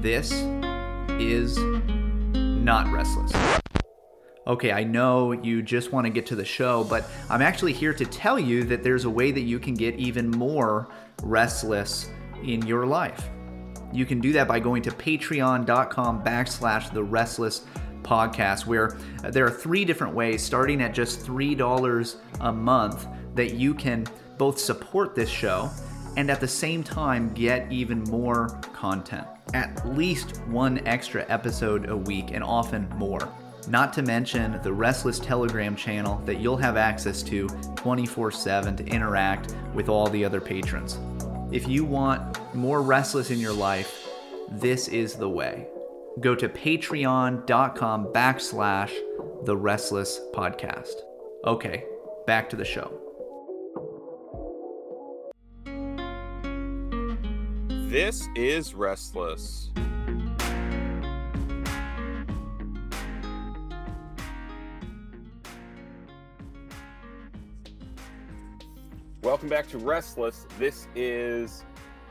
This is not restless. Okay, I know you just want to get to the show, but I'm actually here to tell you that there's a way that you can get even more restless in your life. You can do that by going to patreon.com backslash the restless podcast, where there are three different ways, starting at just $3 a month, that you can both support this show and at the same time get even more content. At least one extra episode a week, and often more. Not to mention the Restless Telegram channel that you'll have access to 24 7 to interact with all the other patrons. If you want more restless in your life, this is the way. Go to patreon.com backslash the restless podcast. Okay, back to the show. This is Restless. Welcome back to Restless. This is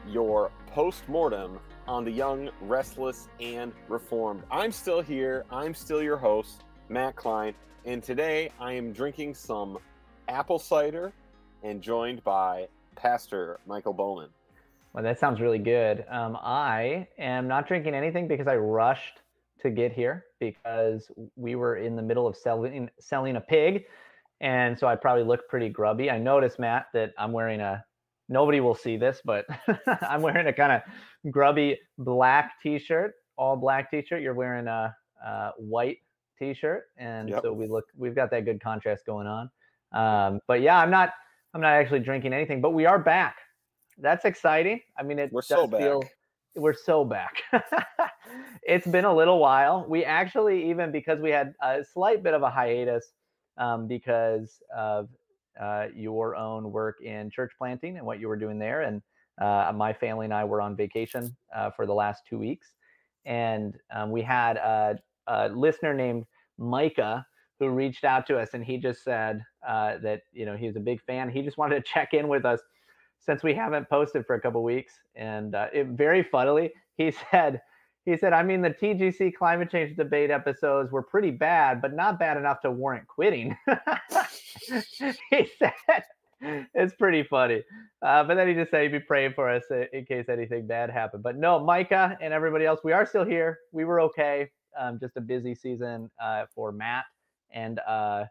your post mortem on the young, restless, and reformed. I'm still here. I'm still your host, Matt Klein, and today I am drinking some apple cider and joined by Pastor Michael Bowman. Well, that sounds really good. Um, I am not drinking anything because I rushed to get here because we were in the middle of selling selling a pig, and so I probably look pretty grubby. I noticed Matt that I'm wearing a. Nobody will see this, but I'm wearing a kind of grubby black T-shirt, all black T-shirt. You're wearing a, a white T-shirt, and Yep. so we look. We've got that good contrast going on. Um, but yeah, I'm not. I'm not actually drinking anything, but we are back. That's exciting. I mean, it We're does so back. feel we're so back. it's been a little while. We actually, even because we had a slight bit of a hiatus um, because of uh, your own work in church planting and what you were doing there. And uh, my family and I were on vacation uh, for the last two weeks. And um, we had a, a listener named Micah who reached out to us and he just said uh, that, you know, he was a big fan. He just wanted to check in with us since we haven't posted for a couple weeks. And uh, it very funnily, he said, he said, I mean, the TGC climate change debate episodes were pretty bad, but not bad enough to warrant quitting. he said, it's pretty funny. Uh, but then he just said he'd be praying for us in case anything bad happened. But no, Micah and everybody else, we are still here. We were okay. Um, just a busy season uh, for Matt and uh,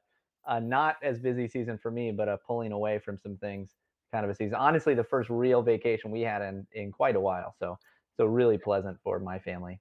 not as busy season for me, but pulling away from some things kind of a season. Honestly, the first real vacation we had in in quite a while. So so really pleasant for my family.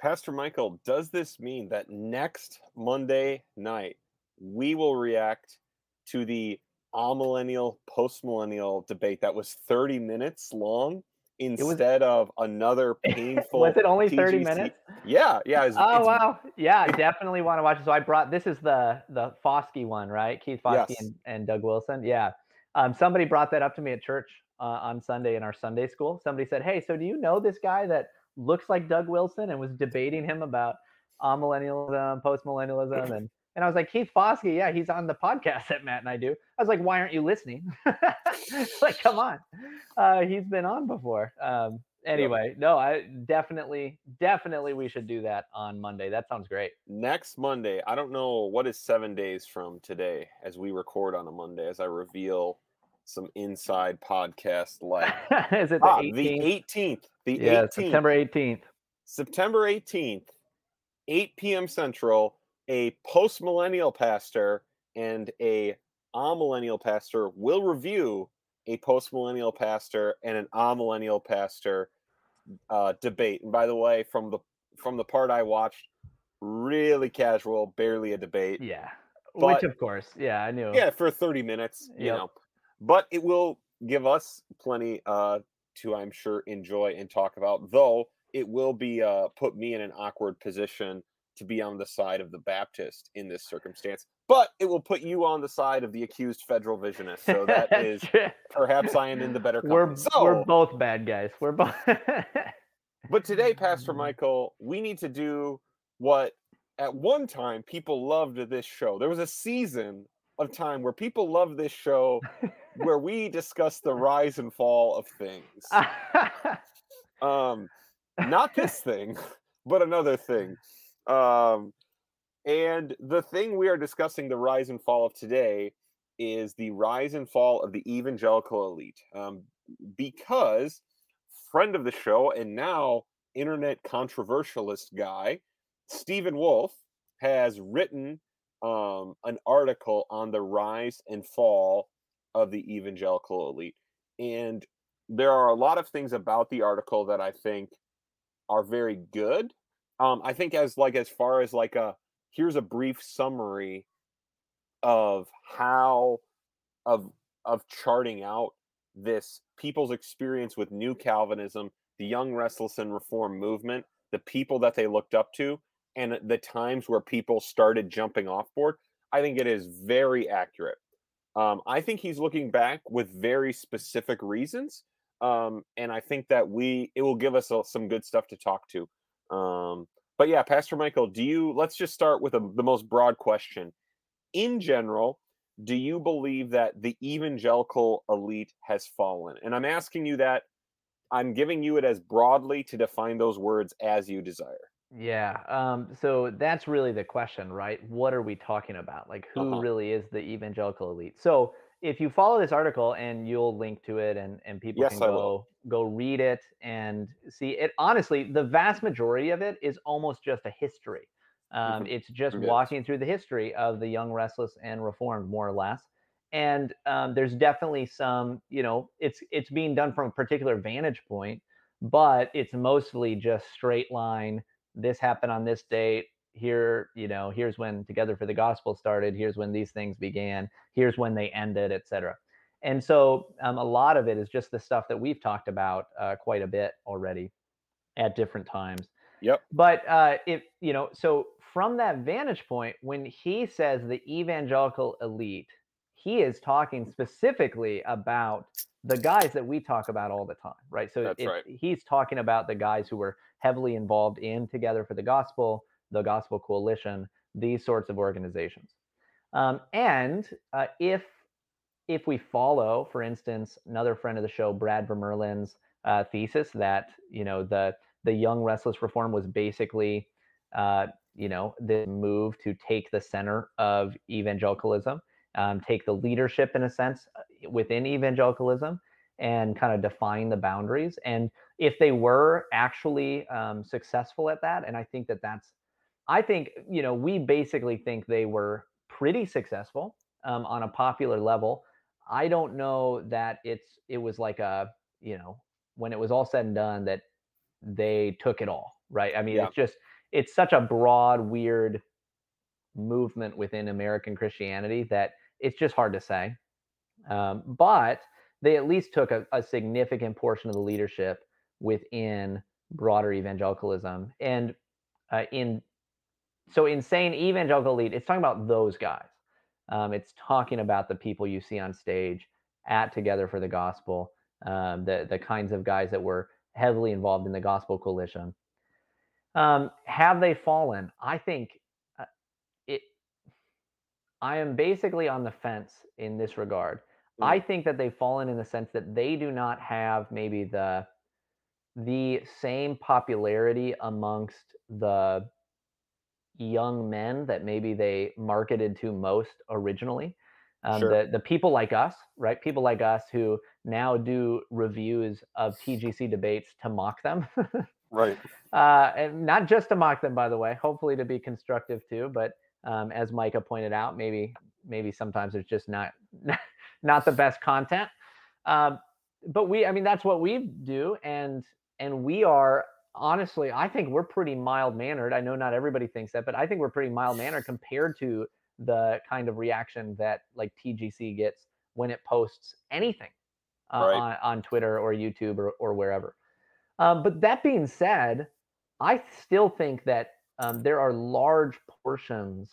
Pastor Michael, does this mean that next Monday night we will react to the amillennial post millennial debate that was 30 minutes long instead of another painful Was it only 30 minutes? Yeah, yeah. It's, Oh it's- wow. Yeah, definitely want to watch it. So I brought this is the the Foskey one, right? Keith Foskey Yes. and, and Doug Wilson. Yeah. Um, somebody brought that up to me at church uh, on Sunday in our Sunday school. Somebody said, Hey, so do you know this guy that looks like Doug Wilson and was debating him about amillennialism, post millennialism, and and I was like, Keith Foskey, yeah, he's on the podcast that Matt and I do. I was like, why aren't you listening? like, come on. Uh, he's been on before. Um, anyway, no, I definitely, definitely we should do that on Monday. That sounds great. next Monday. I don't know what is seven days from today as we record on a Monday as I reveal some inside podcast life. Is it the ah, 18th? the 18th. The yeah, 18th. September 18th. September 18th, 8 p.m. Central, a post millennial pastor and a millennial pastor will review a post millennial pastor and an amillennial pastor uh, debate. And by the way, from the from the part I watched, really casual, barely a debate. Yeah. But- Which, of course, yeah, I knew. Yeah, for 30 minutes, you know. But it will give us plenty uh to I'm sure enjoy and talk about, though it will be uh put me in an awkward position to be on the side of the Baptist in this circumstance. But it will put you on the side of the accused federal visionist. So That's perhaps I am in the better company. we're so, we're both bad guys. We're both. but today, Pastor Michael, we need to do what at one time people loved this show. There was a season of time where people loved this show where we discuss the rise and fall of things. Um, not this thing, but another thing. Um, and the thing we are discussing, the rise and fall of today, is the rise and fall of the evangelical elite. Um, because friend of the show and now internet controversialist guy, Stephen Wolfe, has written um, an article on the rise and fall of the evangelical elite. And there are a lot of things about the article that I think are very good. Um, I think as like as far as like a here's a brief summary of how of of charting out this people's experience with new Calvinism, the young restless and reform movement, the people that they looked up to, and the times where people started jumping off board. I think it is very accurate. Um, I think he's looking back with very specific reasons, um, and I think that we it will give us a, some good stuff to talk to. Um, but yeah, Pastor Michael, do you? Let's just start with a, the most broad question. In general, do you believe that the evangelical elite has fallen? And I'm asking you that. I'm giving you it as broadly to define those words as you desire. Yeah. Um, so that's really the question, right? What are we talking about? Like, who Uh-huh. really is the evangelical elite? So if you follow this article and you'll link to it and, and people Yes, can go go read it and see it. Honestly, the vast majority of it is almost just a history. Um, Mhm. it's just is. walking through the history of the young, restless, and reformed, more or less. And um, there's definitely some, you know, it's it's being done from a particular vantage point, but it's mostly just straight line this happened on this date here you know here's when together for the gospel started here's when these things began here's when they ended etc and so um, a lot of it is just the stuff that we've talked about uh, quite a bit already at different times Yep. but uh, if you know so from that vantage point when he says the evangelical elite he is talking specifically about the guys that we talk about all the time right so it's- right. he's talking about the guys who were heavily involved in together for the gospel the gospel coalition these sorts of organizations. Um, and uh, if if we follow for instance another friend of the show brad Vermurlen's uh, thesis that you know the the young restless reform was basically uh, you know the move to take the center of evangelicalism um, take the leadership in a sense uh, within evangelicalism and kind of define the boundaries. And if they were actually um, successful at that and i think that that's i think you know we basically think they were pretty successful um, on a popular level. I don't know that it's it was like a you know when it was all said and done that they took it all right? I mean Yeah. it's just it's such a broad weird movement within american christianity that it's just hard to say. Um, but they at least took a, a significant portion of the leadership within broader evangelicalism and uh, in so in saying evangelical elite it's talking about those guys. Um, it's talking about the people you see on stage at together for the gospel um, the the kinds of guys that were heavily involved in the gospel coalition. Um, have they fallen? I think uh, it i am basically on the fence in this regard. Mm. I think that they've fallen in the sense that they do not have maybe the the same popularity amongst the young men that maybe they marketed to most originally. Um, Sure. the the people like us, right? People like us who now do reviews of TGC debates to mock them, Right. uh, and not just to mock them, by the way. Hopefully to be constructive too. But um, as Micah pointed out, maybe maybe sometimes it's just not not the best content. Um, but we, I mean, that's what we do, and and we are honestly, I think we're pretty mild mannered. I know not everybody thinks that, but I think we're pretty mild mannered compared to the kind of reaction that like TGC gets when it posts anything uh, Right. on, on Twitter or YouTube or, or wherever. Um, but that being said, I still think that um, there are large portions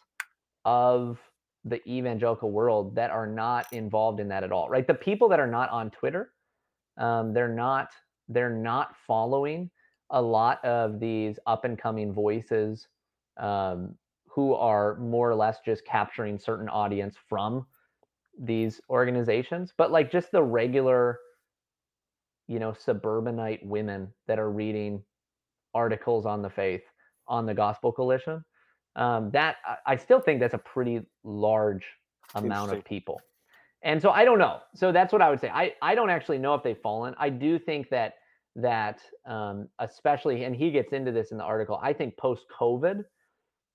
of the evangelical world that are not involved in that at all. Right, the people that are not on Twitter, um, they're not they're not following a lot of these up and coming voices um, who are more or less just capturing certain audience from these organizations, but like just the regular, you know, suburbanite women that are reading articles on the faith on the Gospel Coalition. Um, that I still think that's a pretty large amount of people. And so I don't know. So that's what I would say. I, I don't actually know if they've fallen. I do think that that um, especially, and he gets into this in the article. I think post COVID,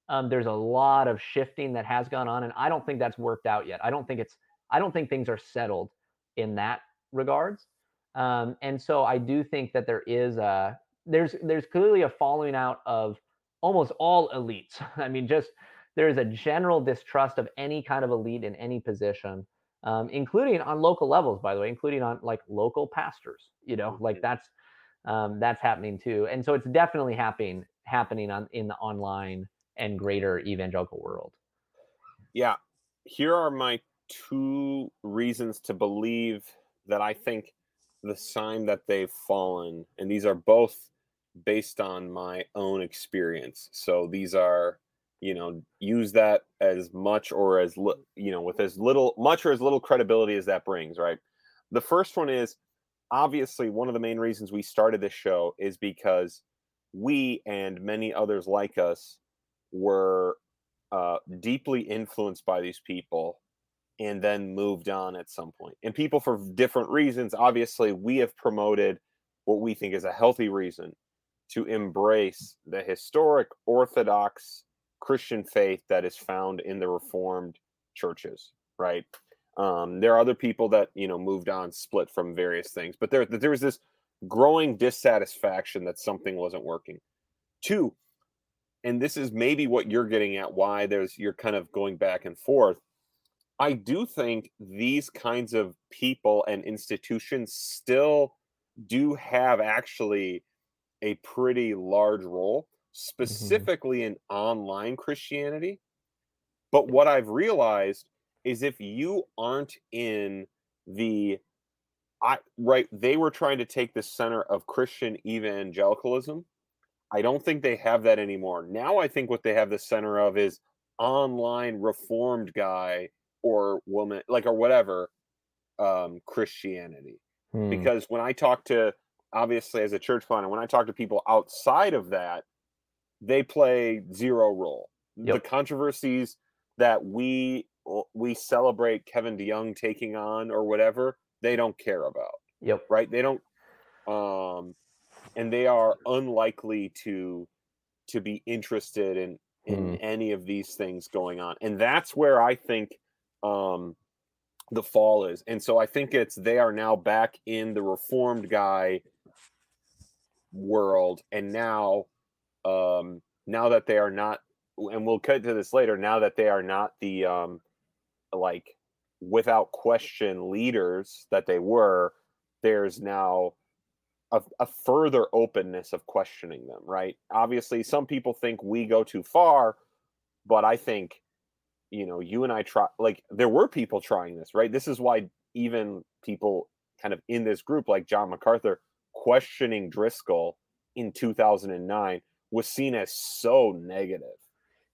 um, there's a lot of shifting that has gone on, and I don't think that's worked out yet. I don't think it's. I don't think things are settled in that regards. Um, and so I do think that there is a there's there's clearly a falling out of almost all elites. I mean, just there's a general distrust of any kind of elite in any position, um, including on local levels, by the way, including on like local pastors. You know, like mm-hmm. that's um, that's happening too, and so it's definitely happening happening on in the online and greater evangelical world. Yeah, here are my two reasons to believe that I think the sign that they've fallen, and these are both based on my own experience. So these are, you know, use that as much or as li- you know, with as little, much or as little credibility as that brings. Right. The first one is obviously one of the main reasons we started this show is because we and many others like us were uh, deeply influenced by these people and then moved on at some point. And people for different reasons, obviously, we have promoted what we think is a healthy reason to embrace the historic Orthodox Christian faith that is found in the Reformed churches, right? Um, there are other people that you know moved on, split from various things, but there there was this growing dissatisfaction that something wasn't working. Two, and this is maybe what you're getting at, why there's you're kind of going back and forth. I do think these kinds of people and institutions still do have actually a pretty large role, mm-hmm. specifically mm-hmm. in online Christianity. But what I've realized is if you aren't in the I right, they were trying to take the center of Christian evangelicalism. I don't think they have that anymore. Now I think what they have the center of is online reformed guy or woman like or whatever um Christianity. Hmm. Because when I talk to obviously as a church planter, when I talk to people outside of that, they play zero role. Yep. The controversies that we we celebrate Kevin DeYoung taking on or whatever, they don't care about. Yep. Right? They don't um and they are unlikely to to be interested in in mm. any of these things going on. And that's where I think um the fall is. And so I think it's they are now back in the reformed guy world and now um now that they are not and we'll cut to this later now that they are not the um like without question leaders that they were there's now a, a, further openness of questioning them right obviously some people think we go too far but i think you know you and i try like there were people trying this right this is why even people kind of in this group like john macarthur questioning Driscoll in 2009 was seen as so negative.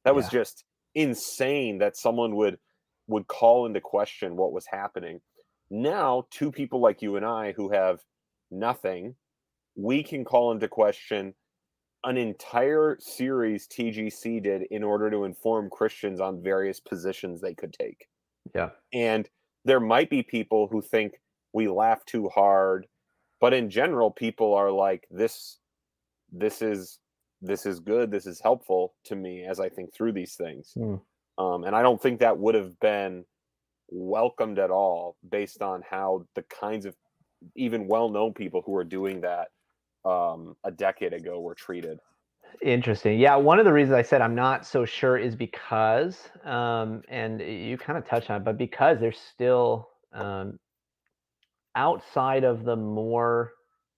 That yeah. was just insane that someone would would call into question what was happening. Now, two people like you and I who have nothing, we can call into question an entire series TGC did in order to inform Christians on various positions they could take. Yeah. And there might be people who think we laugh too hard but in general people are like this this is this is good this is helpful to me as i think through these things mm. Um, and i don't think that would have been welcomed at all based on how the kinds of even well-known people who are doing that um, a decade ago were treated Interesting. Yeah, one of the reasons I said I'm not so sure is because, um, and you kind of touched on it, but because there's still um, outside of the more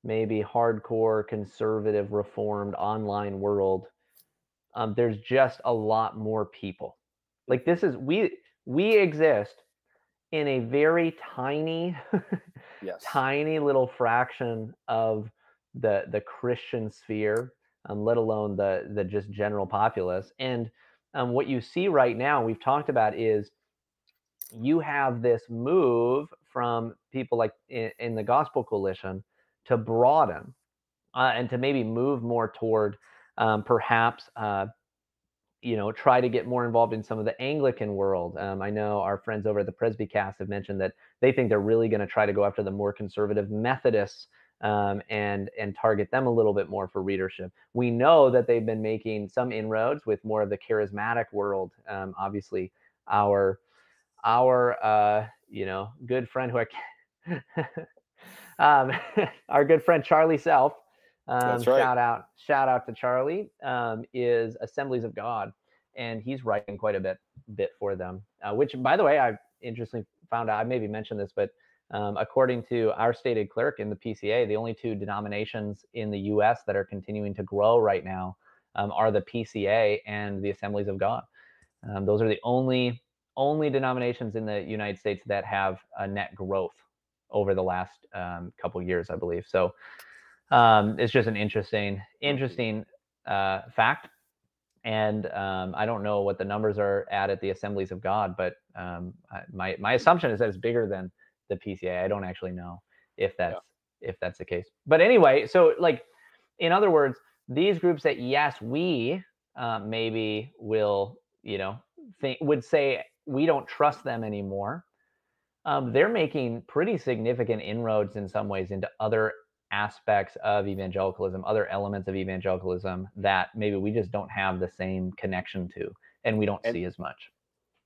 maybe hardcore conservative reformed online world um, there's just a lot more people like this is we we exist in a very tiny yes. tiny little fraction of the the christian sphere um, let alone the the just general populace and um, what you see right now we've talked about is you have this move from people like in, in the Gospel Coalition to broaden, uh, and to maybe move more toward um, perhaps uh, you know try to get more involved in some of the Anglican world. Um, I know our friends over at the Presbycast have mentioned that they think they're really going to try to go after the more conservative Methodists um, and and target them a little bit more for readership. We know that they've been making some inroads with more of the charismatic world. Um, obviously, our our uh, you know good friend who I um, our good friend Charlie Self. Um, right. Shout out shout out to Charlie. Um, is Assemblies of God, and he's writing quite a bit bit for them. Uh, which, by the way, I interestingly found out. I maybe mentioned this, but um, according to our stated clerk in the PCA, the only two denominations in the U.S. that are continuing to grow right now um, are the PCA and the Assemblies of God. Um, those are the only only denominations in the United States that have a net growth over the last um, couple years, I believe. So um, it's just an interesting interesting uh, fact. And um, I don't know what the numbers are at at the Assemblies of God, but I, my my assumption is that it's bigger than the PCA. I don't actually know if that's yeah. if that's the case. But anyway, so like in other words, these groups that yes, we uh, maybe will you know think would say we don't trust them anymore. Um, they're making pretty significant inroads in some ways into other aspects of evangelicalism, other elements of evangelicalism that maybe we just don't have the same connection to and we don't and, see as much.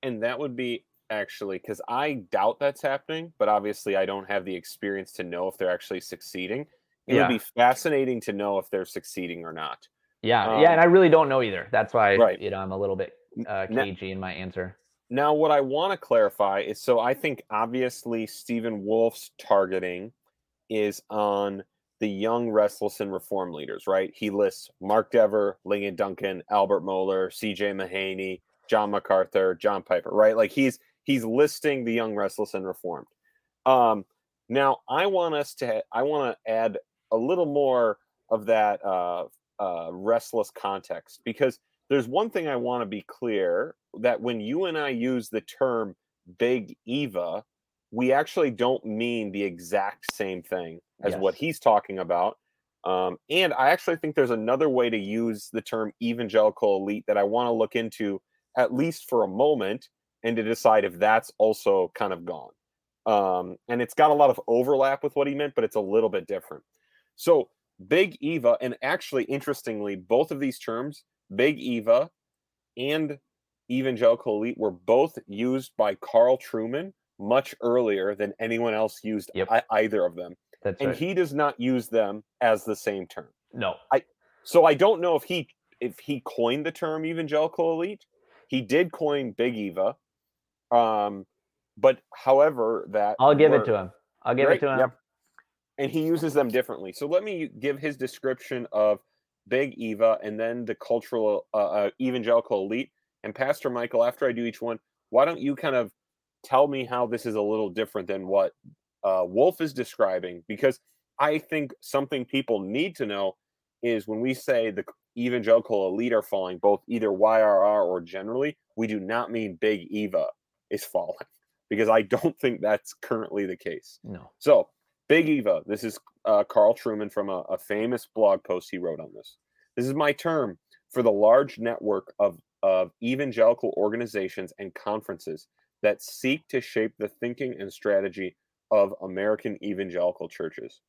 And that would be actually because I doubt that's happening, but obviously I don't have the experience to know if they're actually succeeding. It yeah. would be fascinating to know if they're succeeding or not. Yeah, um, yeah, and I really don't know either. That's why right. you know I'm a little bit uh, cagey now, in my answer. Now, what I want to clarify is so I think obviously Stephen Wolfe's targeting is on the young, restless, and reform leaders, right? He lists Mark Dever, Ligon Duncan, Albert Mohler, C.J. Mahaney, John MacArthur, John Piper, right? Like he's he's listing the young, restless, and reformed. Um, now, I want us to I want to add a little more of that uh, uh, restless context because there's one thing I want to be clear that when you and I use the term Big Eva, we actually don't mean the exact same thing as yes. what he's talking about. Um, and I actually think there's another way to use the term evangelical elite that I want to look into at least for a moment and to decide if that's also kind of gone. Um, and it's got a lot of overlap with what he meant, but it's a little bit different. So, Big Eva, and actually, interestingly, both of these terms, Big Eva and evangelical elite, were both used by Carl Trueman much earlier than anyone else used yep. I- either of them. That's and right. he does not use them as the same term. No. I so I don't know if he if he coined the term evangelical elite. He did coin Big Eva, um, but however, that I'll give it to him. I'll give right? it to him. Yep. And he uses them differently. So let me give his description of Big Eva and then the cultural uh, uh, evangelical elite. And Pastor Michael, after I do each one, why don't you kind of tell me how this is a little different than what uh, Wolfe is describing? Because I think something people need to know is when we say the evangelical elite are falling, both either YRR or generally, we do not mean Big Eva is falling because I don't think that's currently the case. No. So, Big Eva, this is uh, Carl Trueman from a, a famous blog post he wrote on this. This is my term for the large network of, of evangelical organizations and conferences that seek to shape the thinking and strategy of American evangelical churches.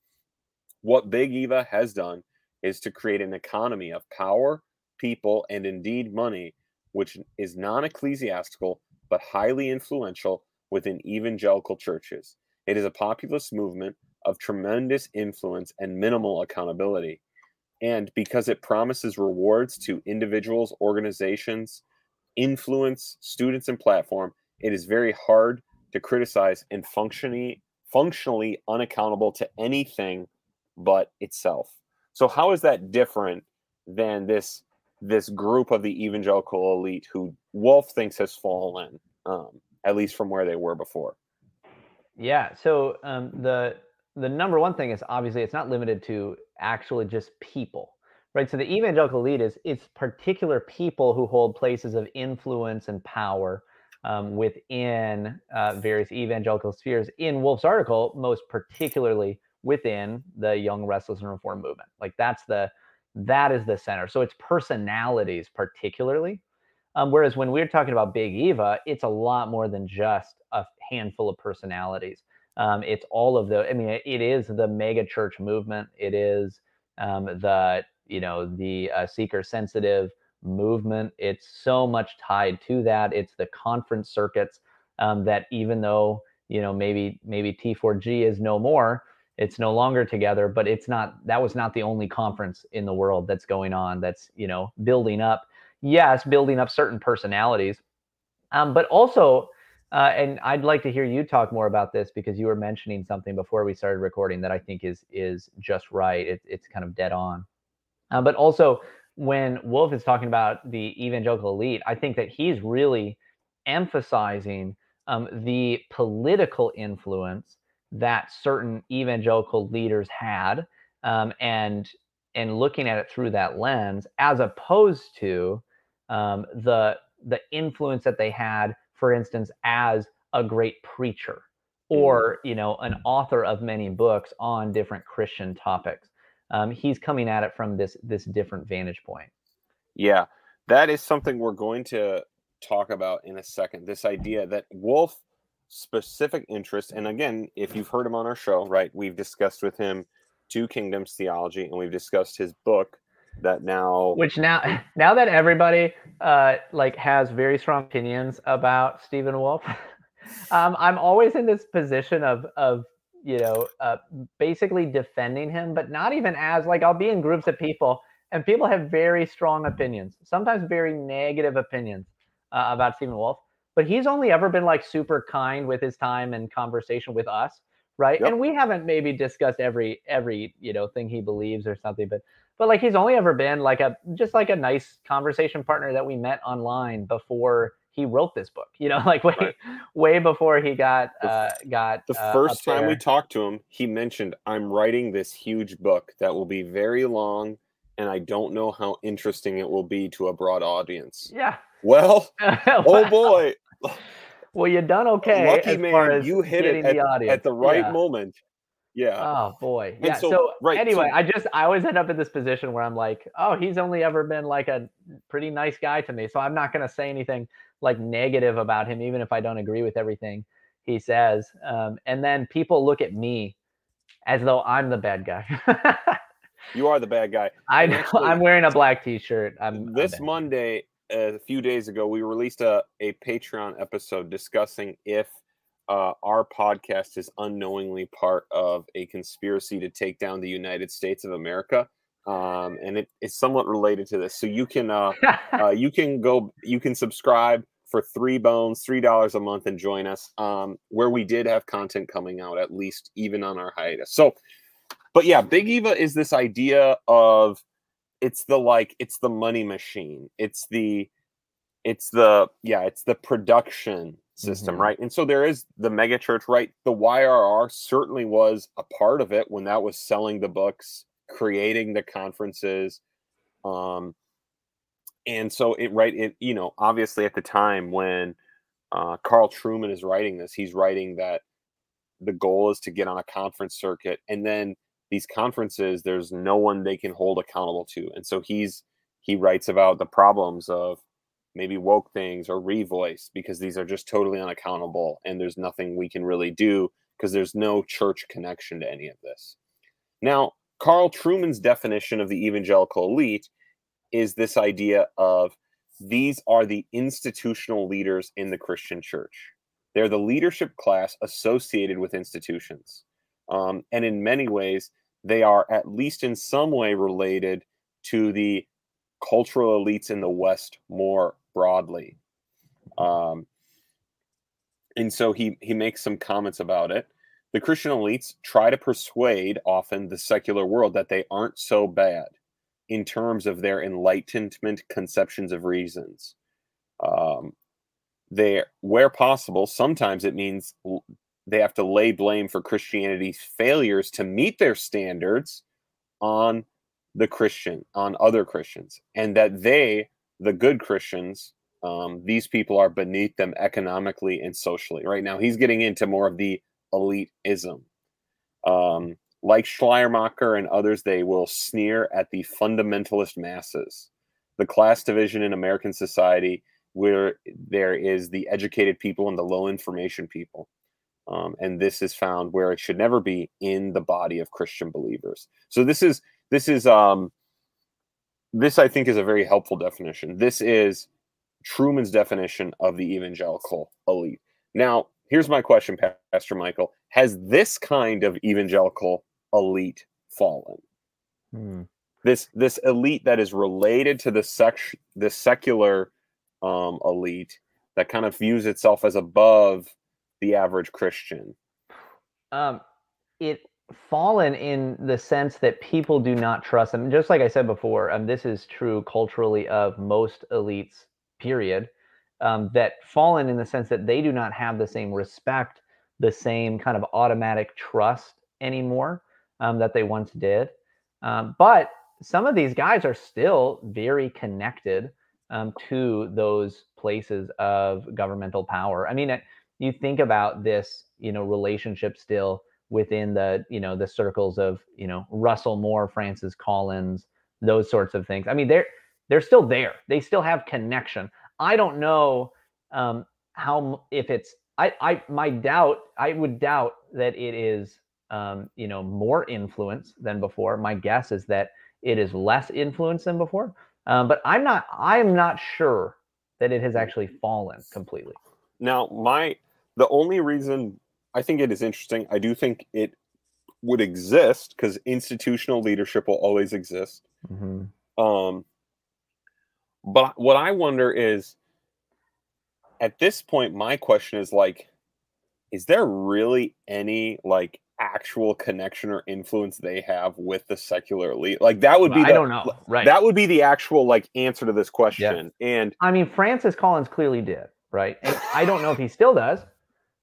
What Big Eva has done is to create an economy of power, people, and indeed money, which is non ecclesiastical but highly influential within evangelical churches. It is a populist movement of tremendous influence and minimal accountability. And because it promises rewards to individuals, organizations, influence, students, and platform, it is very hard to criticize and functionally functionally unaccountable to anything but itself. So how is that different than this this group of the evangelical elite who Wolfe thinks has fallen? um, at least from where they were before. Yeah. So um, the the number one thing is obviously it's not limited to actually just people, right? So the evangelical elite is it's particular people who hold places of influence and power um, within uh, various evangelical spheres. In Wolfe's article, most particularly within the young restless and reform movement. Like that's the that is the center. So it's personalities particularly um, whereas when we're talking about big eva it's a lot more than just a handful of personalities. Um, it's all of the i mean it is the mega church movement. It is um, the you know the uh, seeker sensitive movement it's so much tied to that it's the conference circuits um, that even though you know maybe maybe T4G is no more, it's no longer together, but it's not that was not the only conference in the world that's going on that's you know building up. Yes, building up certain personalities, um, but also. Uh, and I'd like to hear you talk more about this because you were mentioning something before we started recording that I think is is just right. It, it's kind of dead on. Uh, but also, when Wolfe is talking about the evangelical elite, I think that he's really emphasizing um, the political influence that certain evangelical leaders had um, and and looking at it through that lens as opposed to um, the the influence that they had for instance as a great preacher mm. or you know an author of many books on different christian topics um, he's coming at it from this this different vantage point yeah that is something we're going to talk about in a second. This idea that Wolfe specific interest, and again, if you've heard him on our show, right, we've discussed with him two kingdoms theology, and we've discussed his book that now which now now that everybody uh like has very strong opinions about Stephen Wolfe, um, I'm always in this position of of you know uh, basically defending him, but not even as like I'll be in groups of people and people have very strong opinions, sometimes very negative opinions uh, about Stephen Wolfe, but he's only ever been like super kind with his time and conversation with us, right? Yep. And we haven't maybe discussed every every you know thing he believes or something, but but like he's only ever been like a just like a nice conversation partner that we met online before he wrote this book you know like way right. way before he got uh got the uh, first time we talked to him he mentioned i'm writing this huge book that will be very long and i don't know how interesting it will be to a broad audience yeah well, oh boy. Well, you done okay. Lucky man, you hit it at the, at the right yeah. moment. Yeah. Oh boy. Yeah. So, so, right. Anyway, so, I just I always end up in this position where I'm like, oh, he's only ever been like a pretty nice guy to me, so I'm not going to say anything like negative about him, even if I don't agree with everything he says. Um, and then people look at me as though I'm the bad guy. you are the bad guy. I know. Actually, I'm wearing a black T-shirt. I'm this I'm Monday a few days ago, we released a, a Patreon episode discussing if uh, our podcast is unknowingly part of a conspiracy to take down the United States of America. Um, and it is somewhat related to this. So you can uh, uh, you can go you can subscribe for three bones, three dollars a month, and join us. Um, where we did have content coming out, at least even on our hiatus. So, but yeah, Big Eva is this idea of it's the like it's the money machine it's the it's the yeah it's the production system mm-hmm. right and so there is the mega church right the yrr certainly was a part of it when that was selling the books creating the conferences um and so it right it you know obviously at the time when uh, carl Trueman is writing this he's writing that the goal is to get on a conference circuit and then these conferences there's no one they can hold accountable to and so he's he writes about the problems of maybe woke things or revoice because these are just totally unaccountable and there's nothing we can really do because there's no church connection to any of this. Now carl Trueman's definition of the evangelical elite is this idea of these are the institutional leaders in the christian church. They're the leadership class associated with institutions um, and in many ways, they are at least in some way related to the cultural elites in the West more broadly. Um, and so he, he makes some comments about it. The Christian elites try to persuade often the secular world that they aren't so bad in terms of their enlightenment conceptions of reasons. Um, they, where possible, sometimes it means they have to lay blame for Christianity's failures to meet their standards on the Christian, on other Christians, and that they, the good Christians, um, these people are beneath them economically and socially. Right now, he's getting into more of the elitism. Um, like Schleiermacher and others, they will sneer at the fundamentalist masses, the class division in American society where there is the educated people and the low information people. Um, and this is found where it should never be in the body of Christian believers. So this is this is um, this I think is a very helpful definition. This is Trueman's definition of the evangelical elite. Now, here's my question, Pastor Michael: Has this kind of evangelical elite fallen? Hmm. This this elite that is related to the sec the secular um, elite that kind of views itself as above the average Christian? Um, it fallen in the sense that people do not trust them. Just like I said before, um, this is true culturally of most elites. Period. Um, that fallen in the sense that they do not have the same respect, the same kind of automatic trust anymore um, that they once did. Um, but some of these guys are still very connected um, to those places of governmental power. I mean, you think about this, you know, relationship still within the, you know, the circles of, you know, Russell Moore, Francis Collins, those sorts of things. I mean, they're they're still there. They still have connection. I don't know um, how if it's I I my doubt I would doubt that it is um, you know more influence than before. My guess is that it is less influence than before. Um, but I'm not I am not sure that it has actually fallen completely. Now, my the only reason I think it is interesting, I do think it would exist because institutional leadership will always exist. Mm-hmm. Um, but what I wonder is, at this point, my question is like, is there really any like actual connection or influence they have with the secular elite? Like that would be the, I don't know. Right. That would be the actual like answer to this question. Yeah. And I mean Francis Collins clearly did, right? And I don't know if he still does,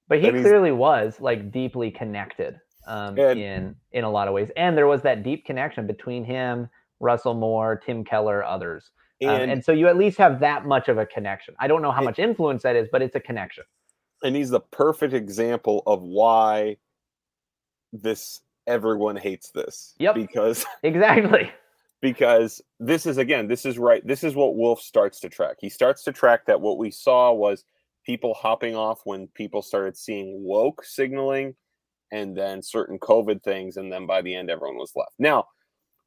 but he clearly was like deeply connected um, and, in in a lot of ways. And there was that deep connection between him, Russell Moore, Tim Keller, others. Um, and, um, and so you at least have that much of a connection. I don't know how much influence that is, but it's a connection. And he's the perfect example of why this everyone hates this. Yep. Because exactly. Because this is again, this is right. This is what Wolfe starts to track. He starts to track that what we saw was people hopping off when people started seeing woke signaling and then certain COVID things, and then by the end everyone was left. Now,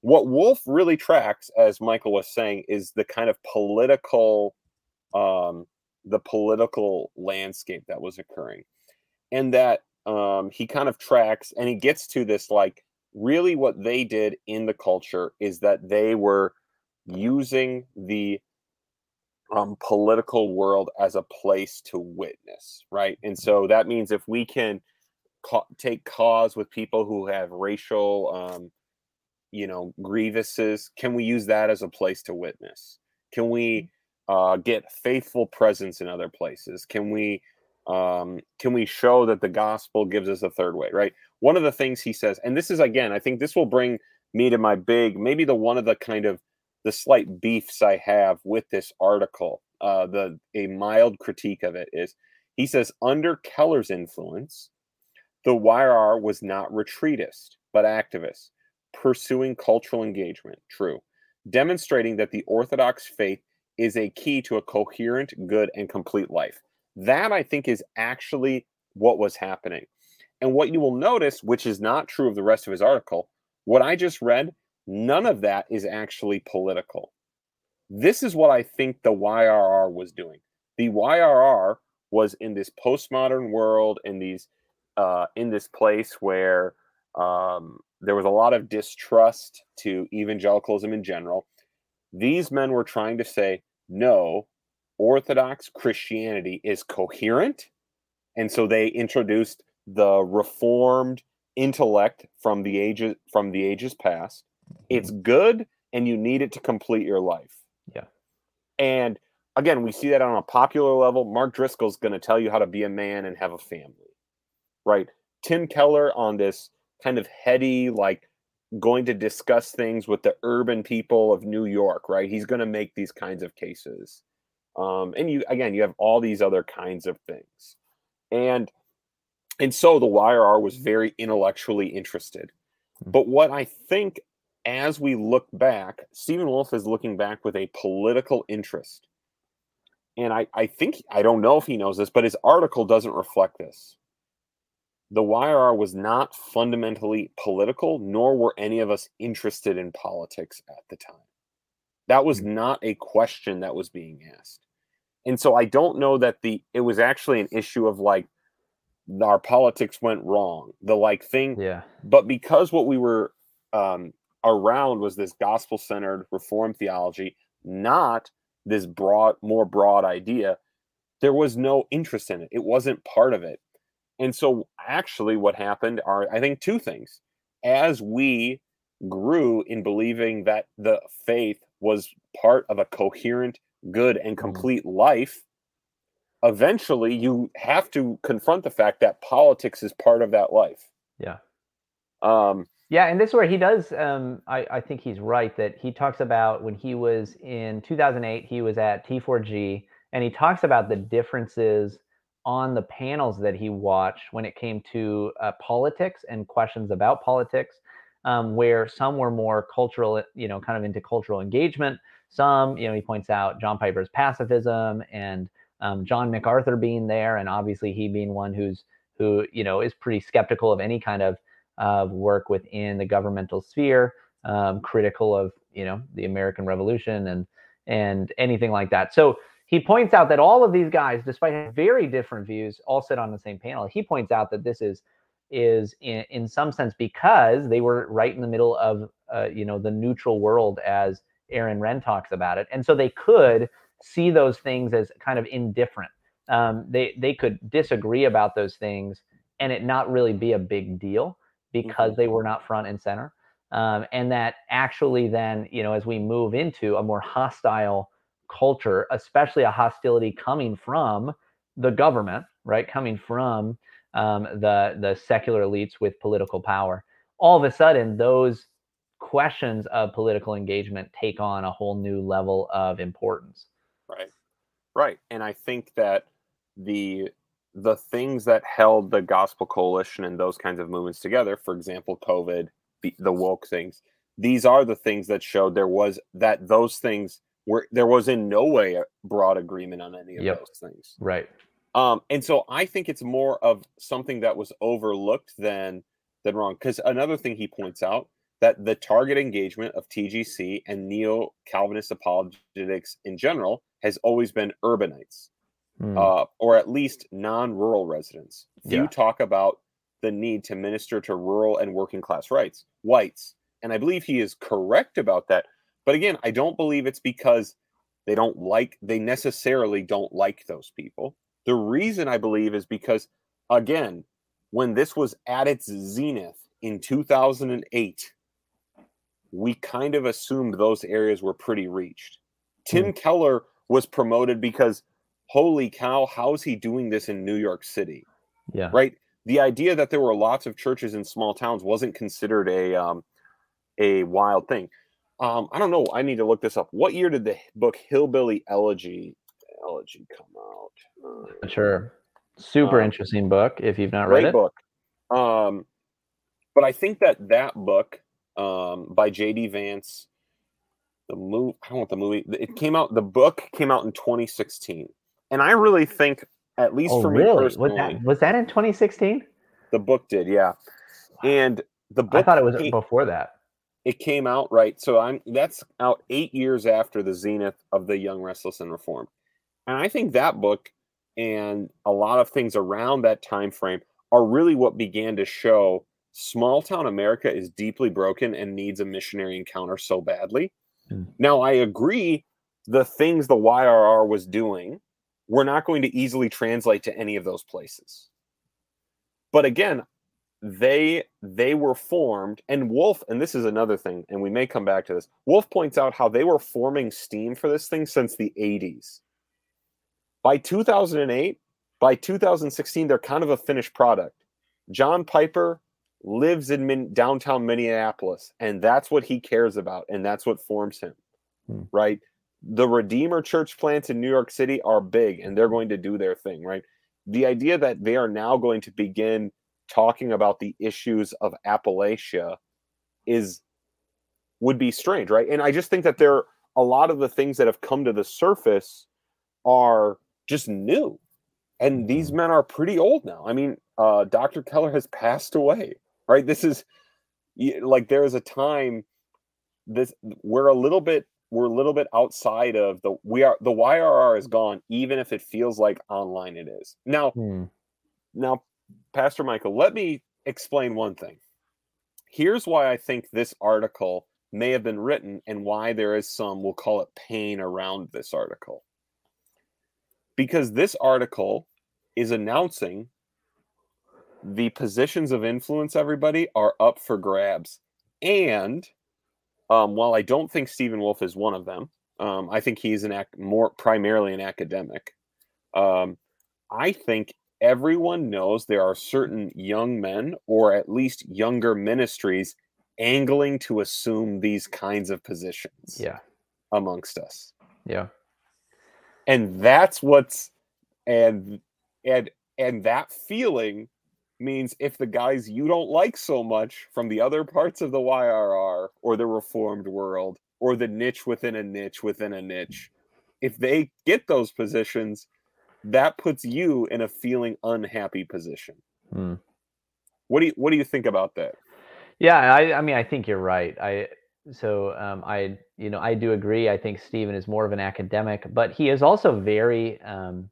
what Wolfe really tracks, as Michael was saying, is the kind of political um the political landscape that was occurring. And that um, he kind of tracks and he gets to this like really what they did in the culture is that they were using the um, political world as a place to witness, right? And so that means if we can ca- take cause with people who have racial, um, you know, grievances, can we use that as a place to witness? Can we mm-hmm. uh, get faithful presence in other places? Can we um, can we show that the gospel gives us a third way right one of the things he says and this is again i think this will bring me to my big maybe the one of the kind of the slight beefs i have with this article uh, the a mild critique of it is he says under keller's influence the yrr was not retreatist but activist pursuing cultural engagement. True. Demonstrating that the orthodox faith is a key to a coherent good and complete life. That I think is actually what was happening. And what you will notice, which is not true of the rest of his article, what I just read, none of that is actually political. This is what I think the YRR was doing. The YRR was in this postmodern world, in these, uh, in this place where um, there was a lot of distrust to evangelicalism in general. These men were trying to say, no, Orthodox Christianity is coherent. And so they introduced the reformed intellect from the ages from the ages past. It's good and you need it to complete your life. Yeah. And again, we see that on a popular level. Mark Driscoll's going to tell you how to be a man and have a family. Right? Tim Keller on this kind of heady like going to discuss things with the urban people of New York, right? He's going to make these kinds of cases. Um, and you again, you have all these other kinds of things, and and so the YRR was very intellectually interested. Hmm. But what I think as we look back, Stephen Wolfe is looking back with a political interest. And I, I think, I don't know if he knows this, but his article doesn't reflect this. The YRR was not fundamentally political, nor were any of us interested in politics at the time. That was Hmm. not a question that was being asked. And so I don't know that the it was actually an issue of like our politics went wrong. The like thing Yeah. but because what we were um, around was this gospel centered reform theology, not this broad, more broad idea, there was no interest in it. It wasn't part of it. And so, actually, what happened are, I think, two things. As we grew in believing that the faith was part of a coherent, good, and complete life, eventually you have to confront the fact that politics is part of that life. Yeah. Um, Yeah, and this is where he does. Um, I, I think he's right that he talks about when he was in 2008, he was at T4G, and he talks about the differences on the panels that he watched when it came to uh, politics and questions about politics, um, where some were more cultural, you know, kind of into cultural engagement. Some, you know, he points out John Piper's pacifism and um, John MacArthur being there, and obviously he being one who's who, you know, is pretty skeptical of any kind of of work within the governmental sphere, um, critical of you know the American Revolution and and anything like that. So he points out that all of these guys, despite very different views, all sit on the same panel. He points out that this is is in, in some sense because they were right in the middle of uh, you know the neutral world as Aaron Renn talks about it, and so they could see those things as kind of indifferent. Um, they they could disagree about those things and it not really be a big deal because they were not front and center. Um, and that actually then, you know, as we move into a more hostile culture, especially a hostility coming from the government, right, coming from um, the the secular elites with political power, all of a sudden those questions of political engagement take on a whole new level of importance. Right. Right. And I think that the the things that held the gospel coalition and those kinds of movements together, for example, COVID, the, the woke things, these are the things that showed there was that those things were there was in no way a broad agreement on any of Yep. those things. Right. Um, and so I think it's more of something that was overlooked than than wrong. Because another thing he points out that the target engagement of TGC and neo Calvinist apologetics in general has always been urbanites, Hmm. uh, or at least non-rural residents. Few Yeah. talk about the need to minister to rural and working class rights, whites, and I believe he is correct about that. But again, I don't believe it's because they don't like they necessarily don't like those people. The reason I believe is because again, when this was at its zenith in 2008, we kind of assumed those areas were pretty reached. Tim Keller was promoted because holy cow, how's he doing this in New York City? yeah. right? The idea that there were lots of churches in small towns wasn't considered a um, a wild thing. Um, I don't know. I need to look this up. What year did the book Hillbilly Elegy Elegy come out? Uh, Sure. Super Um, interesting book if you've not read it. book. Um, but I think that that book um, by J.D. Vance, the movie. I don't want the movie. It came out. The book came out in 2016, and I really think, at least Oh, for me really? personally, Was that was that in 2016? the book did. Yeah, and the book. I thought it was before that. it came out right so i'm that's out eight years after the zenith of the young restless and reformed and i think that book and a lot of things around that time frame are really what began to show small town america is deeply broken and needs a missionary encounter so badly Hmm. now i agree the things the yrr was doing were not going to easily translate to any of those places. But again they they were formed and Wolfe and this is another thing and we may come back to this Wolfe points out how they were forming steam for this thing since the 80s by 2008 by 2016 they're kind of a finished product. John piper lives in min- downtown minneapolis and that's what he cares about and that's what forms him Hmm. right the redeemer church plants in new york city are big and they're going to do their thing right the idea that they are now going to begin talking about the issues of Appalachia is would be strange, right? And I just think that there are a lot of the things that have come to the surface are just new. And these men are pretty old now. I mean, uh, Dr. Keller has passed away, right? This is like there is a time this we're a little bit we're a little bit outside of the we are the YRR is gone, even if it feels like online it is. Now, Hmm. now, Pastor Michael, let me explain one thing. Here's why I think this article may have been written and why there is some, we'll call it pain around this article. Because this article is announcing the positions of influence, everybody, are up for grabs. And um, while I don't think Stephen Wolfe is one of them, um, I think he's an ac- more primarily an academic. Um, I think everyone knows there are certain young men, or at least younger ministries, angling to assume these kinds of positions Yeah. amongst us, Yeah. and that's what's and and and that feeling means if the guys you don't like so much from the other parts of the YRR or the reformed world or the niche within a niche within a niche, if they get those positions, that puts you in a feeling unhappy position. Hmm. What do you what do you think about that? Yeah, I, I mean, I think you're right. I so um, I, you know, I do agree. I think Stephen is more of an academic, but he is also very. Um,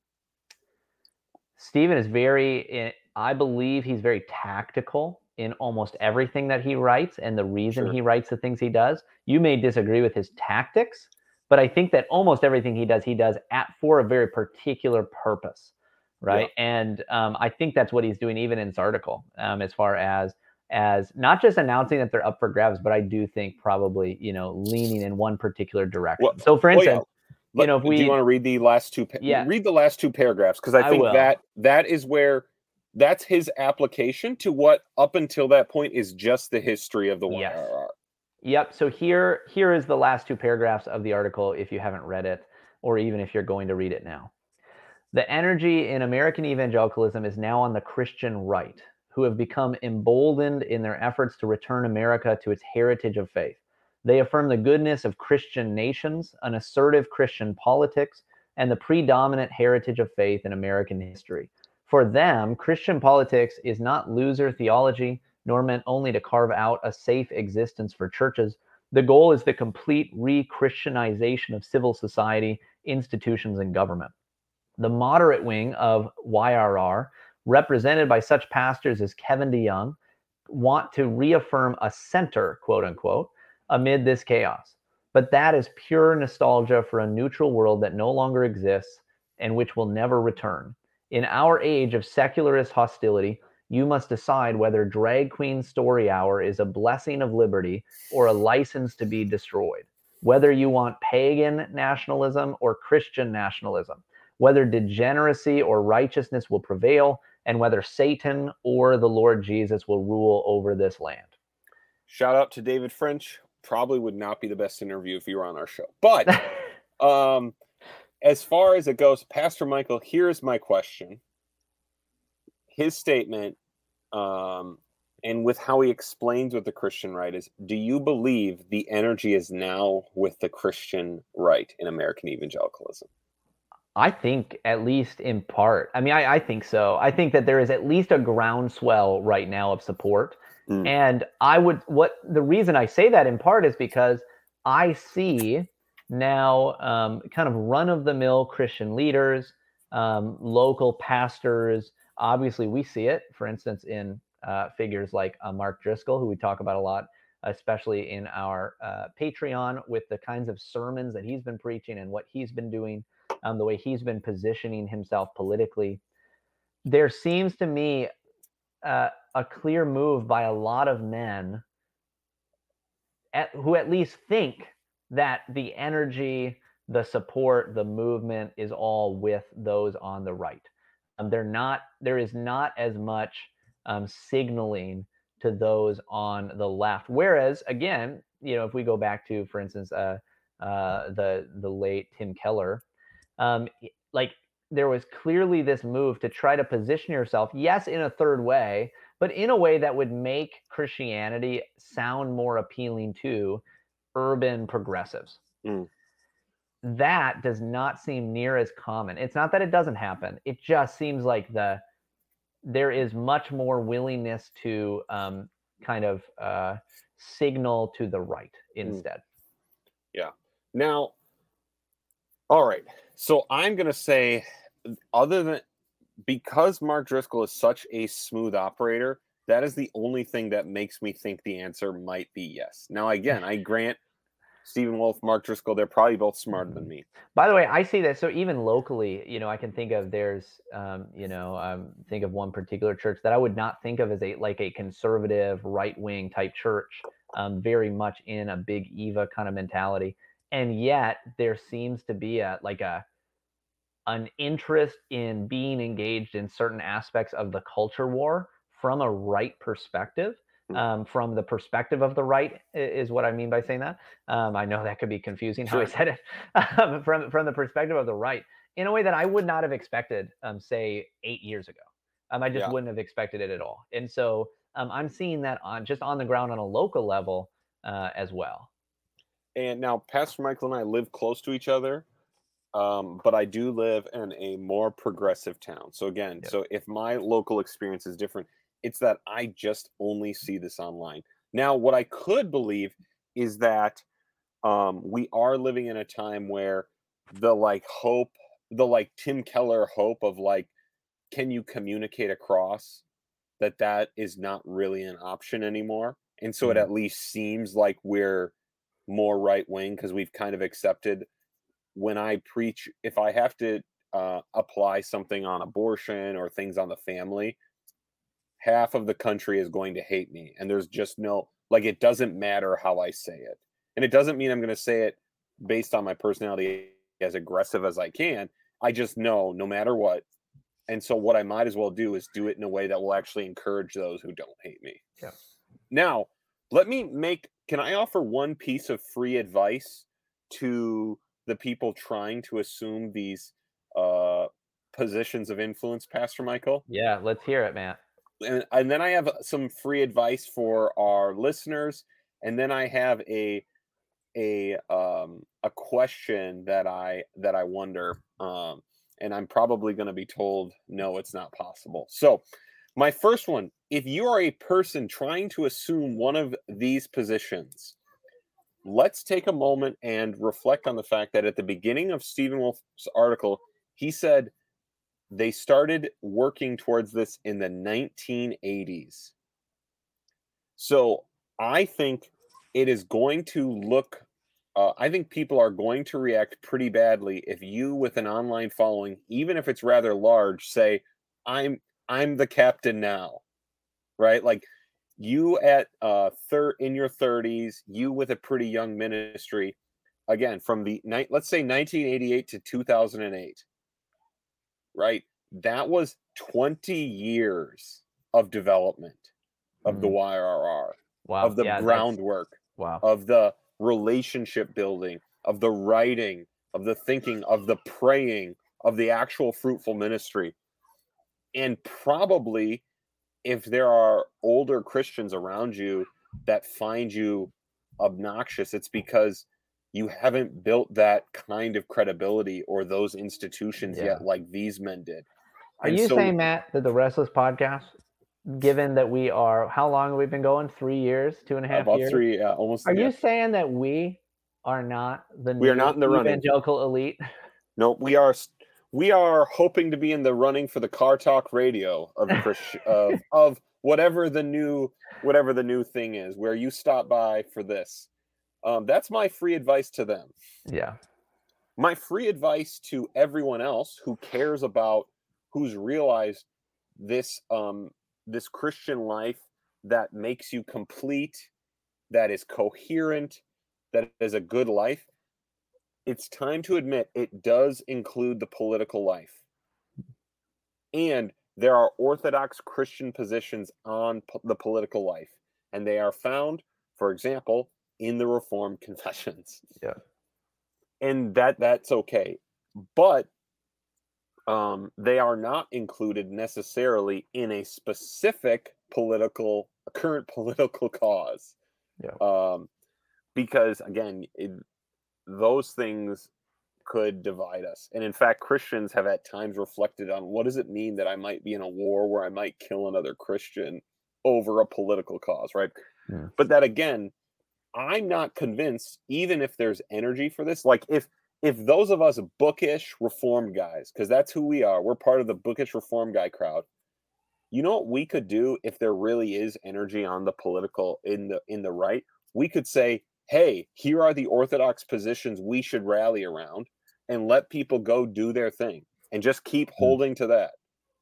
Stephen is very. I believe he's very tactical in almost everything that he writes, and the reason Sure. he writes the things he does. You may disagree with his tactics, but I think that almost everything he does, he does at for a very particular purpose, right? And um, I think that's what he's doing even in his article, um, as far as as not just announcing that they're up for grabs, but I do think probably you know leaning in one particular direction. Well- so, for Well, yeah, instance, you know, if do you want to read the last two? Pa- Yeah. read the last two paragraphs because I I think will. that that is where that's his application to what up until that point is just the history of the Yes. YRR. Yep. So here, here is the last two paragraphs of the article. If you haven't read it, or even if you're going to read it now, the energy in American evangelicalism is now on the Christian right, who have become emboldened in their efforts to return America to its heritage of faith. They affirm the goodness of Christian nations, an assertive Christian politics, and the predominant heritage of faith in American history. For them, Christian politics is not loser theology, nor meant only to carve out a safe existence for churches. The goal is the complete re Christianization of civil society, institutions, and government. The moderate wing of YRR, represented by such pastors as Kevin DeYoung, want to reaffirm a center, quote unquote, amid this chaos. But that is pure nostalgia for a neutral world that no longer exists and which will never return. In our age of secularist hostility, you must decide whether Drag Queen Story Hour is a blessing of liberty or a license to be destroyed. Whether you want pagan nationalism or Christian nationalism, whether degeneracy or righteousness will prevail, and whether Satan or the Lord Jesus will rule over this land. Shout out to David French. Probably would not be the best interview if you were on our show. But um, as far as it goes, Pastor Michael, here's my question. His statement, um, and with how he explains what the Christian right is, do you believe the energy is now with the Christian right in American evangelicalism? I think at least in part. I mean, I, I think so. I think that there is at least a groundswell right now of support. Mm. And I would what the reason I say that in part is because I see now um, kind of run of the mill Christian leaders, um, local pastors. Obviously, we see it, for instance, in uh, figures like uh, Mark Driscoll, who we talk about a lot, especially in our uh, Patreon, with the kinds of sermons that he's been preaching and what he's been doing, um, the way he's been positioning himself politically. There seems to me uh, a clear move by a lot of men at, who at least think that the energy, the support, the movement is all with those on the right. Um, they're not. There is not as much um, signaling to those on the left. Whereas, again, you know, if we go back to, for instance, uh, uh, the the late Tim Keller, um, like there was clearly this move to try to position yourself, yes, in a third way, but in a way that would make Christianity sound more appealing to urban progressives. Mm. That does not seem near as common. It's not that it doesn't happen. It just seems like the there is much more willingness to um, kind of uh, signal to the right instead. Yeah. Now, all right. So I'm going to say, other than because Mark Driscoll is such a smooth operator, that is the only thing that makes me think the answer might be yes. Now, again, I grant Stephen Wolfe, Mark Driscoll, they're probably both smarter than me. By the way, I see that. So even locally, you know, I can think of there's, um, you know, um, think of one particular church that I would not think of as a like a conservative right wing type church, um, very much in a big Eva kind of mentality, and yet there seems to be a like a an interest in being engaged in certain aspects of the culture war from a right perspective. Um, from the perspective of the right is what I mean by saying that. Um, I know that could be confusing how I said it um, from from the perspective of the right in a way that I would not have expected, um, say eight years ago. Um, I just Yeah. wouldn't have expected it at all. And so um, I'm seeing that on just on the ground on a local level uh, as well. And now, Pastor Michael and I live close to each other, um, but I do live in a more progressive town. So, again, Yep. so if my local experience is different, it's that I just only see this online. Now, what I could believe is that um, we are living in a time where the like hope, the like Tim Keller hope of like, can you communicate across that that is not really an option anymore? And so it Mhm. at least seems like we're more right wing because we've kind of accepted when I preach, if I have to uh, apply something on abortion or things on the family, half of the country is going to hate me. And there's just no, like, it doesn't matter how I say it. And it doesn't mean I'm going to say it based on my personality as aggressive as I can. I just know no matter what. And so what I might as well do is do it in a way that will actually encourage those who don't hate me. Yeah. Now, let me make can I offer one piece of free advice to the people trying to assume these uh positions of influence, Pastor Michael? Yeah, let's hear it, Matt. And, and then I have some free advice for our listeners, and then I have a a um a question that I that I wonder um and I'm probably going to be told no it's not possible. So, my first one, if you are a person trying to assume one of these positions, let's take a moment and reflect on the fact that at the beginning of Stephen Wolfe's article, he said they started working towards this in the 1980s. So I think it is going to look, uh, I think people are going to react pretty badly if you, with an online following, even if it's rather large, say, I'm I'm the captain now. Right? Like you at uh third in your 30s, you with a pretty young ministry, again, from the night, let's say 1988 to 2008 right? That was 20 years of development of the mm. YRR, Wow. of the yeah, that's- groundwork, Wow. of the relationship building, of the writing, of the thinking, of the praying, of the actual fruitful ministry. And probably if there are older Christians around you that find you obnoxious, it's because you haven't built that kind of credibility or those institutions Yeah. yet like these men did. Are And you so- saying, Matt, that the Restless podcast, given that we are, how long have we been going? Three years, two and a half about years. three, uh, almost. Are yeah. you saying that we are not the We are not in the running. evangelical elite? No, we are we are hoping to be in the running for the car talk radio of of of whatever the new whatever the new thing is where you stop by for this. Um, that's my free advice to them. Yeah. My free advice to everyone else who cares about who's realized this um this Christian life that makes you complete, that is coherent, that is a good life. It's time to admit it does include the political life. And there are orthodox Christian positions on po- the political life, and they are found, for example, in the Reformed confessions. Yeah. And that that's okay. But um, they are not included necessarily in a specific political current political cause. Yeah. Um, because again, it, those things could divide us. And in fact, Christians have at times reflected on what does it mean that I might be in a war where I might kill another Christian over a political cause, right? Yeah. But that again, I'm not convinced, even if there's energy for this, like if if those of us bookish reformed guys, because that's who we are, we're part of the bookish reform guy crowd. You know what we could do if there really is energy on the political in the in the right? We could say, hey, here are the orthodox positions we should rally around and let people go do their thing and just keep hmm. holding to that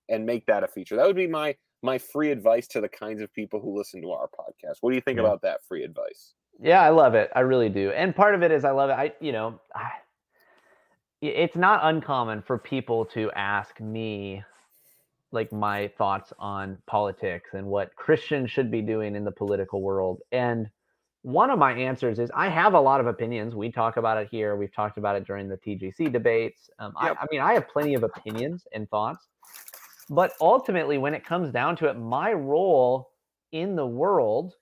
and make that a feature. That would be my my free advice to the kinds of people who listen to our podcast. What do you think Yeah. about that free advice? Yeah, I love it. I really do. And part of it is I love it. I, you know, I, it's not uncommon for people to ask me like my thoughts on politics and what Christians should be doing in the political world. And one of my answers is I have a lot of opinions. We talk about it here. We've talked about it during the TGC debates. Um, Yep. I, I mean, I have plenty of opinions and thoughts. But ultimately, when it comes down to it, my role in the world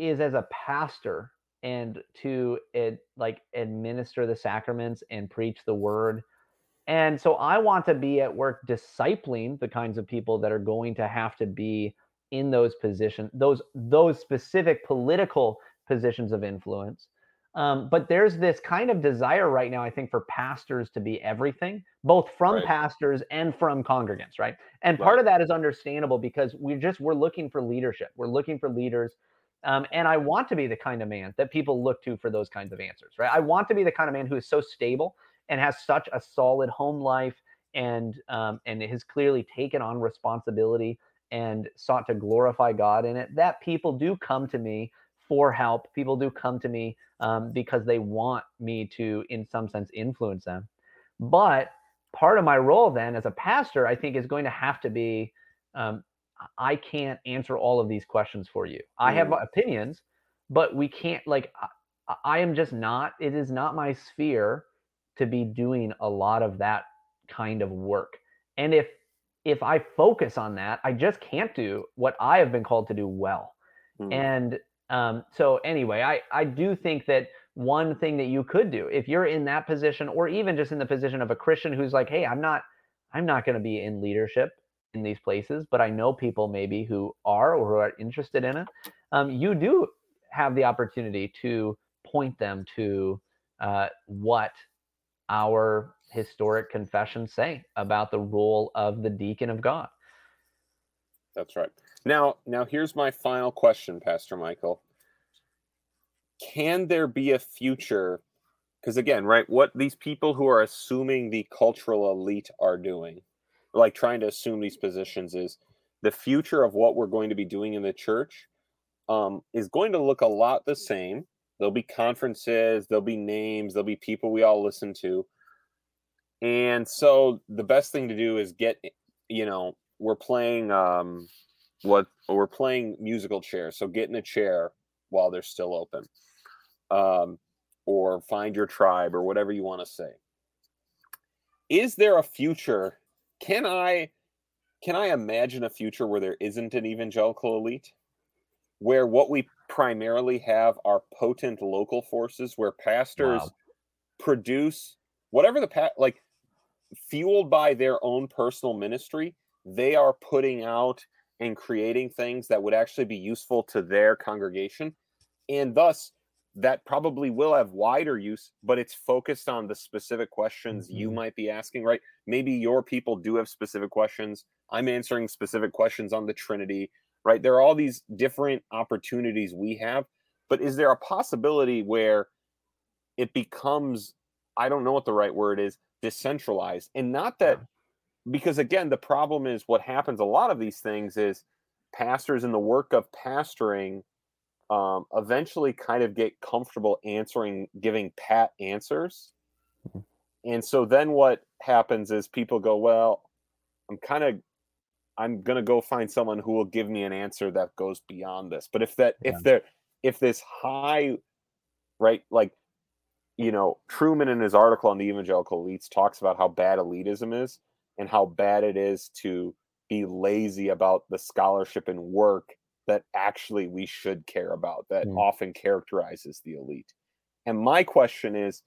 is as a pastor and to ad, like administer the sacraments and preach the word. And so I want to be at work discipling the kinds of people that are going to have to be in those positions, those those specific political positions of influence. Um, but there's this kind of desire right now, I think, for pastors to be everything, both from Right. pastors and from congregants, right? And part Right. of that is understandable because we're just we're looking for leadership. We're looking for leaders. Um, and I want to be the kind of man that people look to for those kinds of answers, right? I want to be the kind of man who is so stable and has such a solid home life and um, and has clearly taken on responsibility and sought to glorify God in it. That people do come to me for help. People do come to me um, because they want me to, in some sense, influence them. But part of my role then as a pastor, I think, is going to have to be um, I can't answer all of these questions for you. I have Mm. opinions, but we can't, like, I, I am just not, it is not my sphere to be doing a lot of that kind of work. And if, if I focus on that, I just can't do what I have been called to do well. Hmm. And um, so anyway, I, I do think that one thing that you could do if you're in that position, or even just in the position of a Christian who's like, hey, I'm not, I'm not going to be in leadership in these places, but I know people maybe who are or who are interested in it. Um, you do have the opportunity to point them to uh, what our historic confessions say about the role of the deacon of God. That's right. Now, now here's my final question, Pastor Michael. Can there be a future? Because again, right, what these people who are assuming the cultural elite are doing, like trying to assume these positions, is the future of what we're going to be doing in the church um, is going to look a lot the same. There'll be conferences, there'll be names, there'll be people we all listen to. And so the best thing to do is get, you know, we're playing um what we're playing musical chairs so get in a chair while they're still open um or find your tribe or whatever you want to say is there a future can i can i imagine a future where there isn't an evangelical elite where what we primarily have are potent local forces where pastors Wow. produce whatever the pa- like fueled by their own personal ministry they are putting out and creating things that would actually be useful to their congregation and thus that probably will have wider use but it's focused on the specific questions you Mhm. might be asking right? Maybe your people do have specific questions. I'm answering specific questions on the trinity right? There are all these different opportunities we have but is there a possibility where it becomes i don't know what the right word is decentralized? And not that because again the problem is what happens a lot of these things is pastors in the work of pastoring um, eventually kind of get comfortable answering giving pat answers Mhm. and so then what happens is people go well i'm kind of i'm going to go find someone who will give me an answer that goes beyond this but if that Yeah. if there if this high right like you know Trueman in his article on the evangelical elites talks about how bad elitism is and how bad it is to be lazy about the scholarship and work that actually we should care about that Mm. often characterizes the elite. And my question is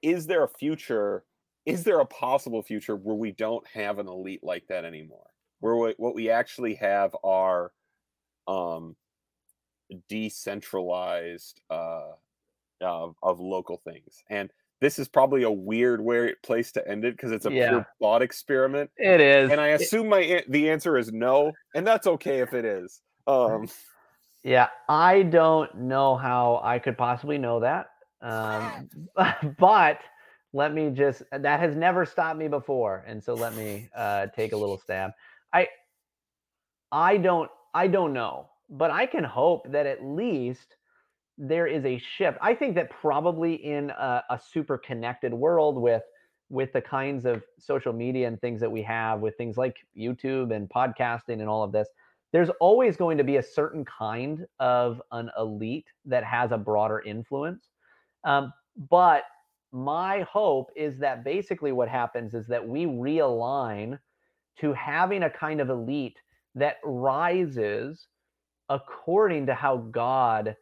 is there a future is there a possible future where we don't have an elite like that anymore? Where we, what we actually have are um decentralized uh of, of local things. And this is probably a weird way place to end it because it's a Yeah. pure thought experiment. It is. And I It- assume my the answer is no, and that's okay if it is. Um Yeah, I don't know how I could possibly know that. Um, but let me just that has never stopped me before, and so let me uh, take a little stab. I I don't I don't know, but I can hope that at least there is a shift. I think that probably in a, a super connected world with with the kinds of social media and things that we have, with things like YouTube and podcasting and all of this, there's always going to be a certain kind of an elite that has a broader influence. Um, but my hope is that basically what happens is that we realign to having a kind of elite that rises according to how God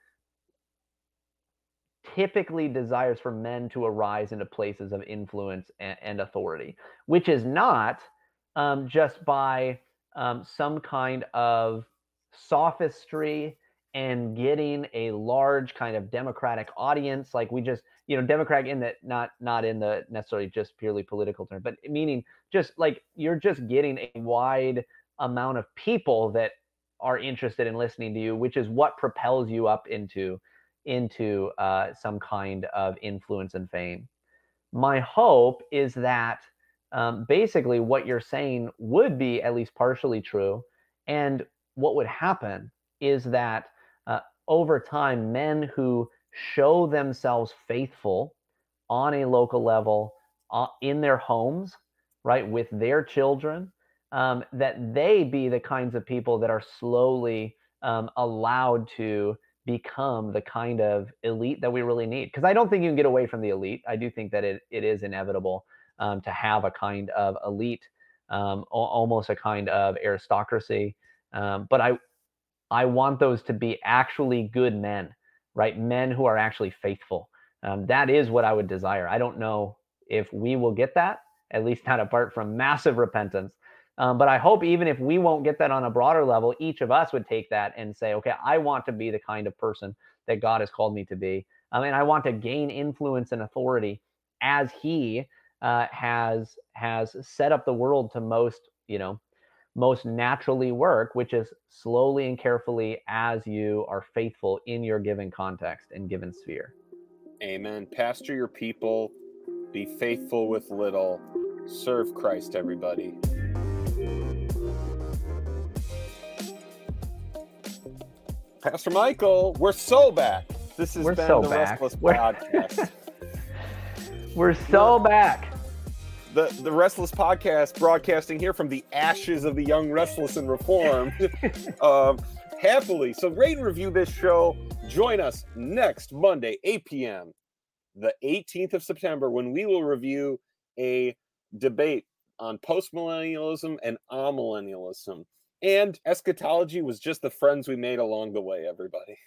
typically desires for men to arise into places of influence and, and authority, which is not um, just by um, some kind of sophistry and getting a large kind of democratic audience. Like we just you know democratic in that not not in the necessarily just purely political term but meaning just like you're just getting a wide amount of people that are interested in listening to you which is what propels you up into into uh, some kind of influence and fame. My hope is that um, basically what you're saying would be at least partially true and what would happen is that uh, over time men who show themselves faithful on a local level uh, in their homes right with their children um, that they be the kinds of people that are slowly um, allowed to become the kind of elite that we really need because i don't think you can get away from the elite. I do think that it, it is inevitable um, to have a kind of elite um, al- almost a kind of aristocracy um, but i i want those to be actually good men right? Men who are actually faithful. Um, that is what i would desire. I don't know if we will get that at least not apart from massive repentance um, but I hope even if we won't get that on a broader level, each of us would take that and say, okay, I want to be the kind of person that God has called me to be. I mean, I want to gain influence and authority as He uh, has has set up the world to most, you know, most naturally work, which is slowly and carefully as you are faithful in your given context and given sphere. Amen. Pastor your people, be faithful with little, serve Christ, everybody. Pastor Michael, we're so back. This has We're been so the back. Restless We're- Podcast. We're so back. the the Restless Podcast, broadcasting here from the ashes of the young, restless, and reformed. um, happily, so rate and review this show. Join us next Monday, 8 p.m., the 18th of September, when we will review a debate on postmillennialism and amillennialism. And eschatology was just the friends we made along the way, everybody.